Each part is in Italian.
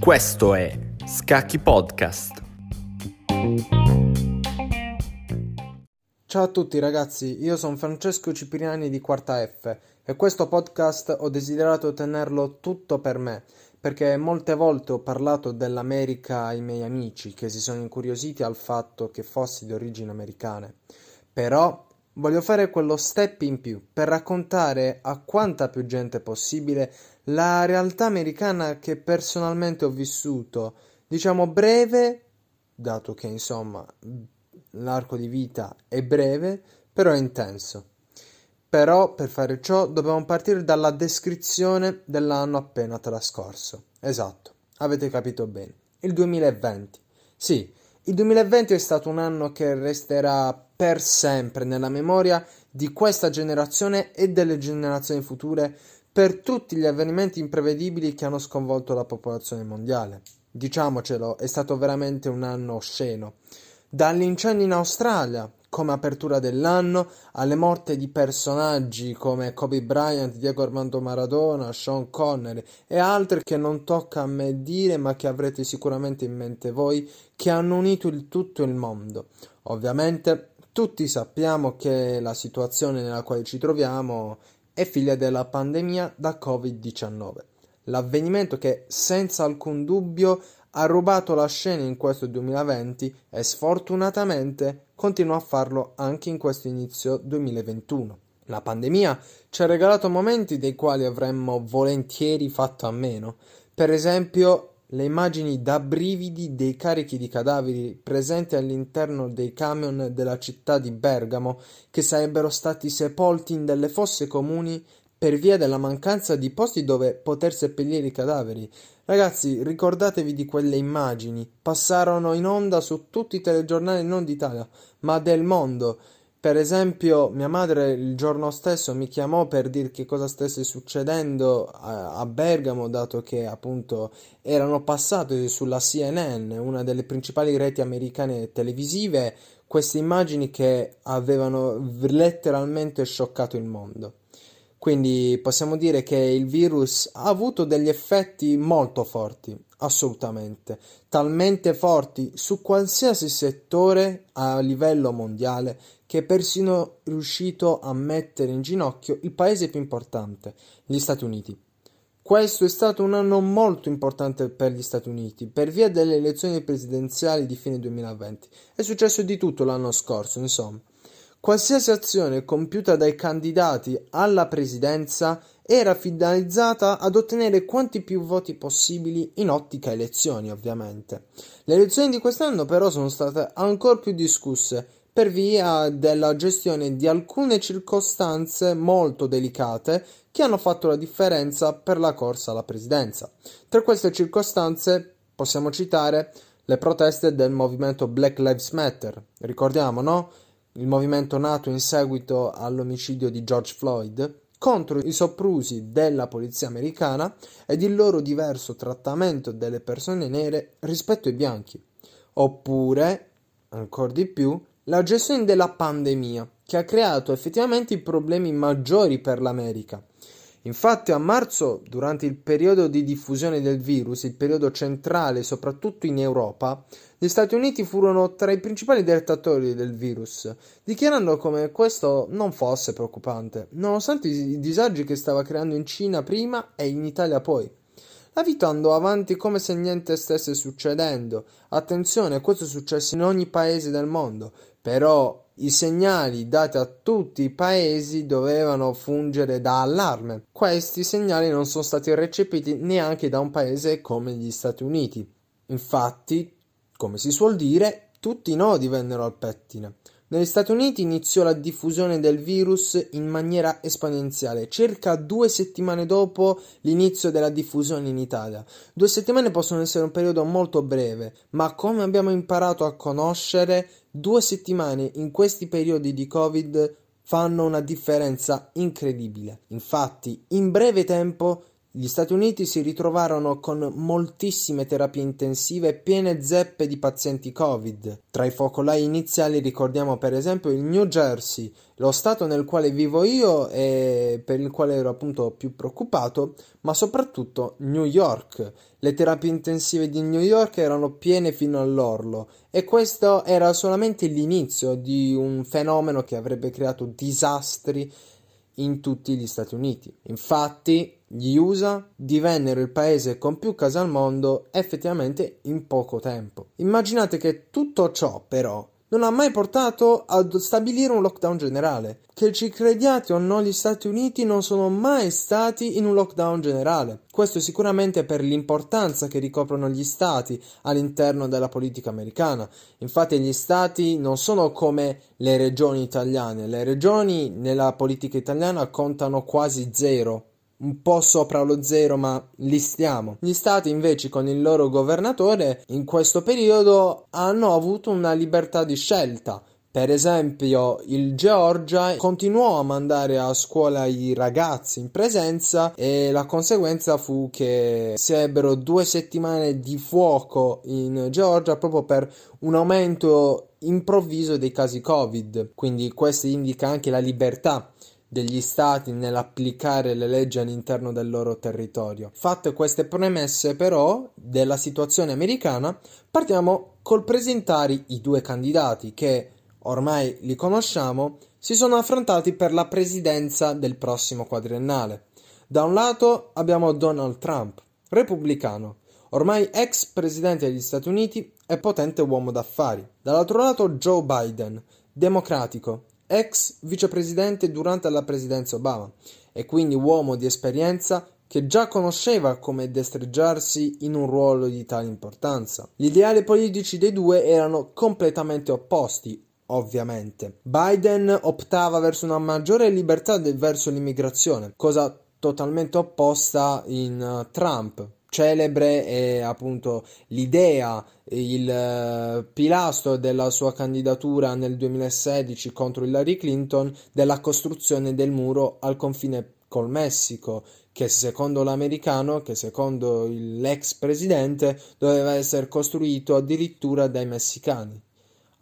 Questo è Scacchi Podcast. Ciao a tutti ragazzi, io sono Francesco Cipriani di Quarta F e questo podcast ho desiderato tenerlo tutto per me perché molte volte ho parlato dell'America ai miei amici che si sono incuriositi al fatto che fossi di origini americane. Però voglio fare quello step in più per raccontare a quanta più gente possibile la realtà americana che personalmente ho vissuto, diciamo breve, dato che insomma l'arco di vita è breve, però è intenso. Però per fare ciò dobbiamo partire dalla descrizione dell'anno appena trascorso. Esatto, avete capito bene. Il 2020. Sì, il 2020 è stato un anno che resterà per sempre nella memoria di questa generazione e delle generazioni future per tutti gli avvenimenti imprevedibili che hanno sconvolto la popolazione mondiale. Diciamocelo, è stato veramente un anno osceno. Dall'incendio in Australia, come apertura dell'anno, alle morte di personaggi come Kobe Bryant, Diego Armando Maradona, Sean Connery e altri che non tocca a me dire ma che avrete sicuramente in mente voi, che hanno unito il tutto il mondo. Ovviamente tutti sappiamo che la situazione nella quale ci troviamo è figlia della pandemia da Covid-19. L'avvenimento che senza alcun dubbio ha rubato la scena in questo 2020 e sfortunatamente continua a farlo anche in questo inizio 2021. La pandemia ci ha regalato momenti dei quali avremmo volentieri fatto a meno, per esempio le immagini da brividi dei carichi di cadaveri presenti all'interno dei camion della città di Bergamo che sarebbero stati sepolti in delle fosse comuni per via della mancanza di posti dove poter seppellire i cadaveri. Ragazzi, ricordatevi di quelle immagini. Passarono in onda su tutti i telegiornali non d'Italia, ma del mondo. Per esempio, mia madre il giorno stesso mi chiamò per dire che cosa stesse succedendo a, Bergamo, dato che appunto erano passate sulla CNN, una delle principali reti americane televisive, queste immagini che avevano letteralmente scioccato il mondo. Quindi possiamo dire che il virus ha avuto degli effetti molto forti, assolutamente, talmente forti su qualsiasi settore a livello mondiale che è persino riuscito a mettere in ginocchio il paese più importante, gli Stati Uniti. Questo è stato un anno molto importante per gli Stati Uniti per via delle elezioni presidenziali di fine 2020. È successo di tutto l'anno scorso, insomma. Qualsiasi azione compiuta dai candidati alla presidenza era finalizzata ad ottenere quanti più voti possibili in ottica elezioni, ovviamente. Le elezioni di quest'anno però sono state ancora più discusse per via della gestione di alcune circostanze molto delicate che hanno fatto la differenza per la corsa alla presidenza. Tra queste circostanze possiamo citare le proteste del movimento Black Lives Matter. Ricordiamo, no? Il movimento nato in seguito all'omicidio di George Floyd, contro i soprusi della polizia americana ed il loro diverso trattamento delle persone nere rispetto ai bianchi, oppure, ancora di più, la gestione della pandemia, che ha creato effettivamente i problemi maggiori per l'America. Infatti a marzo, durante il periodo di diffusione del virus, il periodo centrale soprattutto in Europa, gli Stati Uniti furono tra i principali dettatori del virus, dichiarando come questo non fosse preoccupante, nonostante i disagi che stava creando in Cina prima e in Italia poi. La vita andò avanti come se niente stesse succedendo. Attenzione, questo è successo in ogni paese del mondo, però i segnali dati a tutti i paesi dovevano fungere da allarme. Questi segnali non sono stati recepiti neanche da un paese come gli Stati Uniti. Infatti, come si suol dire, tutti i nodi vennero al pettine. Negli Stati Uniti iniziò la diffusione del virus in maniera esponenziale, circa due settimane dopo l'inizio della diffusione in Italia. Due settimane possono essere un periodo molto breve, ma come abbiamo imparato a conoscere, due settimane in questi periodi di Covid fanno una differenza incredibile. Infatti, in breve tempo gli Stati Uniti si ritrovarono con moltissime terapie intensive piene zeppe di pazienti Covid. Tra i focolai iniziali ricordiamo per esempio il New Jersey, lo stato nel quale vivo io e per il quale ero appunto più preoccupato, ma soprattutto New York. Le terapie intensive di New York erano piene fino all'orlo e questo era solamente l'inizio di un fenomeno che avrebbe creato disastri in tutti gli Stati Uniti. Infatti, gli USA divennero il paese con più case al mondo effettivamente in poco tempo. Immaginate che tutto ciò, però, non ha mai portato a stabilire un lockdown generale. Che ci crediate o no, gli Stati Uniti non sono mai stati in un lockdown generale. Questo sicuramente per l'importanza che ricoprono gli stati all'interno della politica americana. Infatti gli stati non sono come le regioni italiane. Le regioni nella politica italiana contano quasi zero un po' sopra lo zero, ma li stiamo. Gli stati invece con il loro governatore in questo periodo hanno avuto una libertà di scelta. Per esempio, il Georgia continuò a mandare a scuola i ragazzi in presenza e la conseguenza fu che si ebbero due settimane di fuoco in Georgia proprio per un aumento improvviso dei casi Covid. Quindi questo indica anche la libertà degli stati nell'applicare le leggi all'interno del loro territorio. Fatte queste premesse però della situazione americana, partiamo col presentare i due candidati che ormai li conosciamo, si sono affrontati per la presidenza del prossimo quadriennale. Da un lato abbiamo Donald Trump, repubblicano, ormai ex presidente degli Stati Uniti e potente uomo d'affari. Dall'altro lato Joe Biden, democratico, ex vicepresidente durante la presidenza Obama e quindi uomo di esperienza che già conosceva come destreggiarsi in un ruolo di tale importanza. Gli ideali politici dei due erano completamente opposti, ovviamente. Biden optava verso una maggiore libertà verso l'immigrazione, cosa totalmente opposta in uh, Trump, celebre è appunto l'idea, il uh, pilastro della sua candidatura nel 2016 contro Hillary Clinton della costruzione del muro al confine col Messico, che secondo l'americano, che secondo l'ex presidente, doveva essere costruito addirittura dai messicani.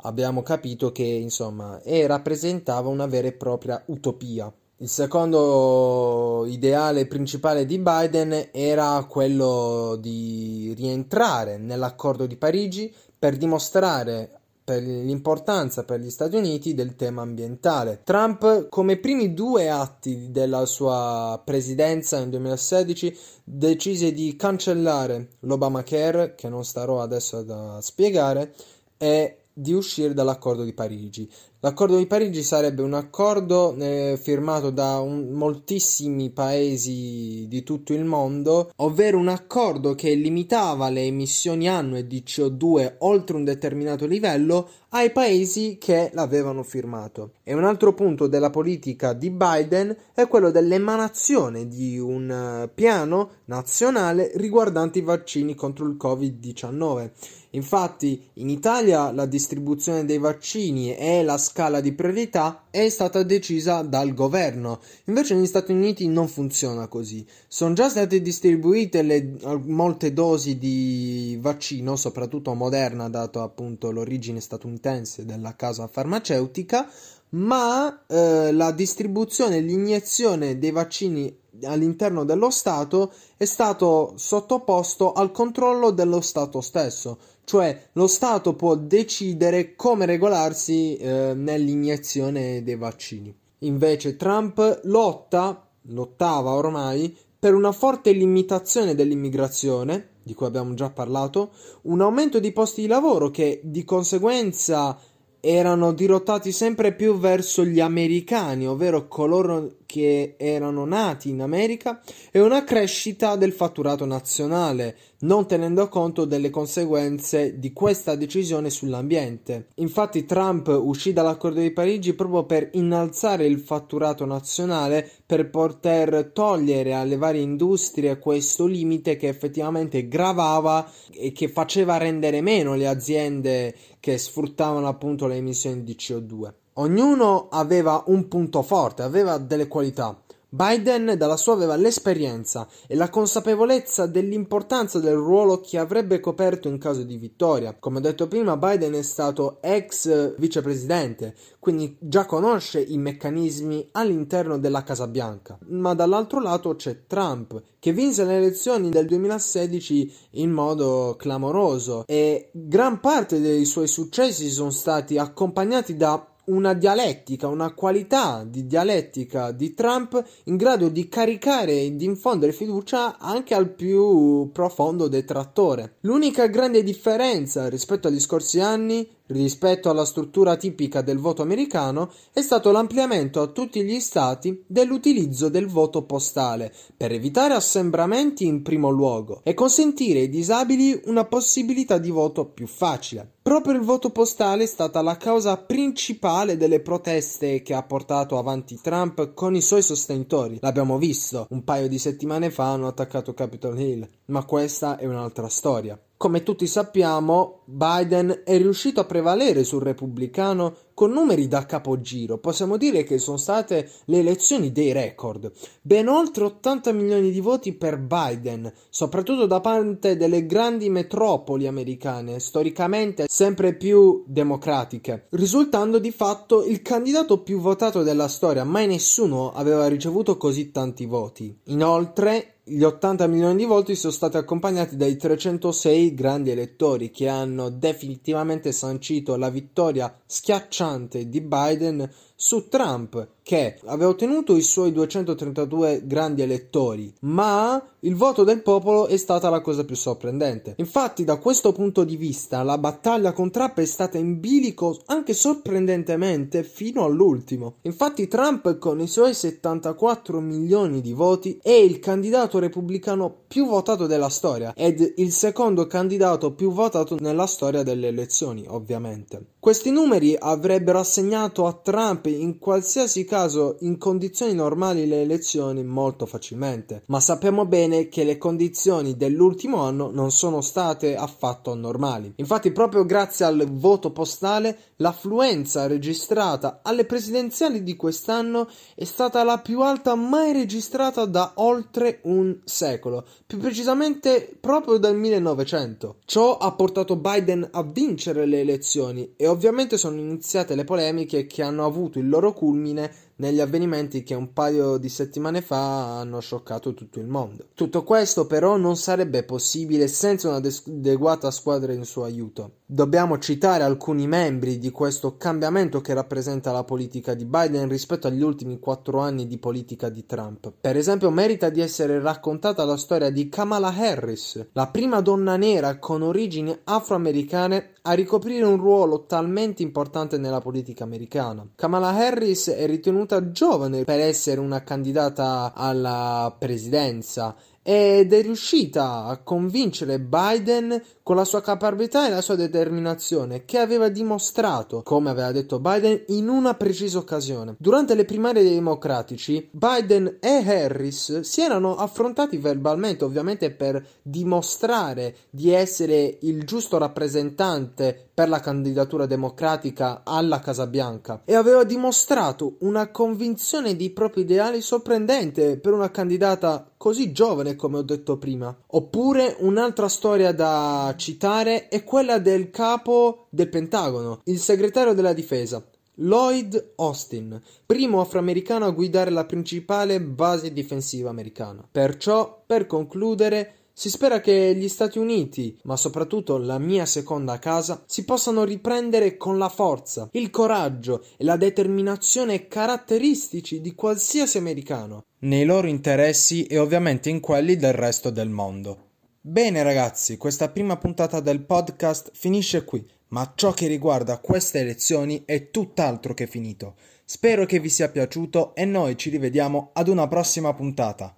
Abbiamo capito che, insomma, e rappresentava una vera e propria utopia. Il secondo ideale principale di Biden era quello di rientrare nell'accordo di Parigi per dimostrare per l'importanza per gli Stati Uniti del tema ambientale. Trump, come primi due atti della sua presidenza nel 2016, decise di cancellare l'Obamacare, che non starò adesso a spiegare, e di uscire dall'accordo di Parigi. L'accordo di Parigi sarebbe un accordo eh, firmato da un, moltissimi paesi di tutto il mondo, ovvero un accordo che limitava le emissioni annue di CO2 oltre un determinato livello ai paesi che l'avevano firmato. E un altro punto della politica di Biden è quello dell'emanazione di un uh, piano nazionale riguardante i vaccini contro il Covid-19 Infatti in Italia la distribuzione dei vaccini e la scala di priorità è stata decisa dal governo, invece negli Stati Uniti non funziona così. Sono già state distribuite le, molte dosi di vaccino, soprattutto Moderna, dato appunto l'origine statunitense della casa farmaceutica, ma eh, la distribuzione e l'iniezione dei vaccini all'interno dello Stato è stato sottoposto al controllo dello Stato stesso, cioè lo Stato può decidere come regolarsi eh, nell'iniezione dei vaccini. Invece Trump lotta, lottava ormai, per una forte limitazione dell'immigrazione, di cui abbiamo già parlato, un aumento di posti di lavoro che di conseguenza erano dirottati sempre più verso gli americani, ovvero coloro che erano nati in America, e una crescita del fatturato nazionale, non tenendo conto delle conseguenze di questa decisione sull'ambiente. Infatti Trump uscì dall'accordo di Parigi proprio per innalzare il fatturato nazionale per poter togliere alle varie industrie questo limite che effettivamente gravava e che faceva rendere meno le aziende che sfruttavano appunto le emissioni di CO2. Ognuno aveva un punto forte, aveva delle qualità. Biden dalla sua aveva l'esperienza e la consapevolezza dell'importanza del ruolo che avrebbe coperto in caso di vittoria. Come ho detto prima, Biden è stato ex vicepresidente, quindi già conosce i meccanismi all'interno della Casa Bianca. Ma dall'altro lato c'è Trump, che vinse le elezioni del 2016 in modo clamoroso e gran parte dei suoi successi sono stati accompagnati da una dialettica, una qualità di dialettica di Trump in grado di caricare e di infondere fiducia anche al più profondo detrattore. L'unica grande differenza rispetto agli scorsi anni rispetto alla struttura tipica del voto americano è stato l'ampliamento a tutti gli stati dell'utilizzo del voto postale per evitare assembramenti in primo luogo e consentire ai disabili una possibilità di voto più facile. Proprio il voto postale è stata la causa principale delle proteste che ha portato avanti Trump con i suoi sostenitori. L'abbiamo visto, un paio di settimane fa hanno attaccato Capitol Hill, ma questa è un'altra storia. Come tutti sappiamo, Biden è riuscito a prevalere sul repubblicano con numeri da capogiro. Possiamo dire che sono state le elezioni dei record. Ben oltre 80 milioni di voti per Biden, soprattutto da parte delle grandi metropoli americane, storicamente sempre più democratiche, risultando di fatto il candidato più votato della storia. Mai nessuno aveva ricevuto così tanti voti. Inoltre, gli 80 milioni di voti sono stati accompagnati dai 306 grandi elettori che hanno definitivamente sancito la vittoria schiacciante di Biden su Trump che aveva ottenuto i suoi 232 grandi elettori, ma il voto del popolo è stata la cosa più sorprendente. Infatti, da questo punto di vista, la battaglia con Trump è stata in bilico anche sorprendentemente fino all'ultimo. Infatti, Trump con i suoi 74 milioni di voti è il candidato repubblicano più votato della storia ed il secondo candidato più votato nella storia delle elezioni, ovviamente. Questi numeri avrebbero assegnato a Trump in qualsiasi caso caso in condizioni normali le elezioni molto facilmente, ma sappiamo bene che le condizioni dell'ultimo anno non sono state affatto normali. Infatti proprio grazie al voto postale l'affluenza registrata alle presidenziali di quest'anno è stata la più alta mai registrata da oltre un secolo, più precisamente proprio dal 1900. Ciò ha portato Biden a vincere le elezioni e ovviamente sono iniziate le polemiche che hanno avuto il loro culmine negli avvenimenti che un paio di settimane fa hanno scioccato tutto il mondo. Tutto questo però non sarebbe possibile senza un'adeguata squadra in suo aiuto. Dobbiamo citare alcuni membri di questo cambiamento che rappresenta la politica di Biden rispetto agli ultimi quattro anni di politica di Trump. Per esempio, merita di essere raccontata la storia di Kamala Harris, la prima donna nera con origini afroamericane a ricoprire un ruolo talmente importante nella politica americana. Kamala Harris è ritenuta giovane per essere una candidata alla presidenza ed è riuscita a convincere Biden con la sua capacità e la sua determinazione che aveva dimostrato, come aveva detto Biden, in una precisa occasione. Durante le primarie dei democratici, Biden e Harris si erano affrontati verbalmente, ovviamente per dimostrare di essere il giusto rappresentante per la candidatura democratica alla Casa Bianca e aveva dimostrato una convinzione dei propri ideali sorprendente per una candidata così giovane come ho detto prima. Oppure un'altra storia da citare è quella del capo del Pentagono, il segretario della difesa. Lloyd Austin, primo afroamericano a guidare la principale base difensiva americana. Perciò, per concludere, si spera che gli Stati Uniti, ma soprattutto la mia seconda casa, si possano riprendere con la forza, il coraggio e la determinazione caratteristici di qualsiasi americano, nei loro interessi e ovviamente in quelli del resto del mondo. Bene ragazzi, questa prima puntata del podcast finisce qui, ma ciò che riguarda queste elezioni è tutt'altro che finito. Spero che vi sia piaciuto e noi ci rivediamo ad una prossima puntata.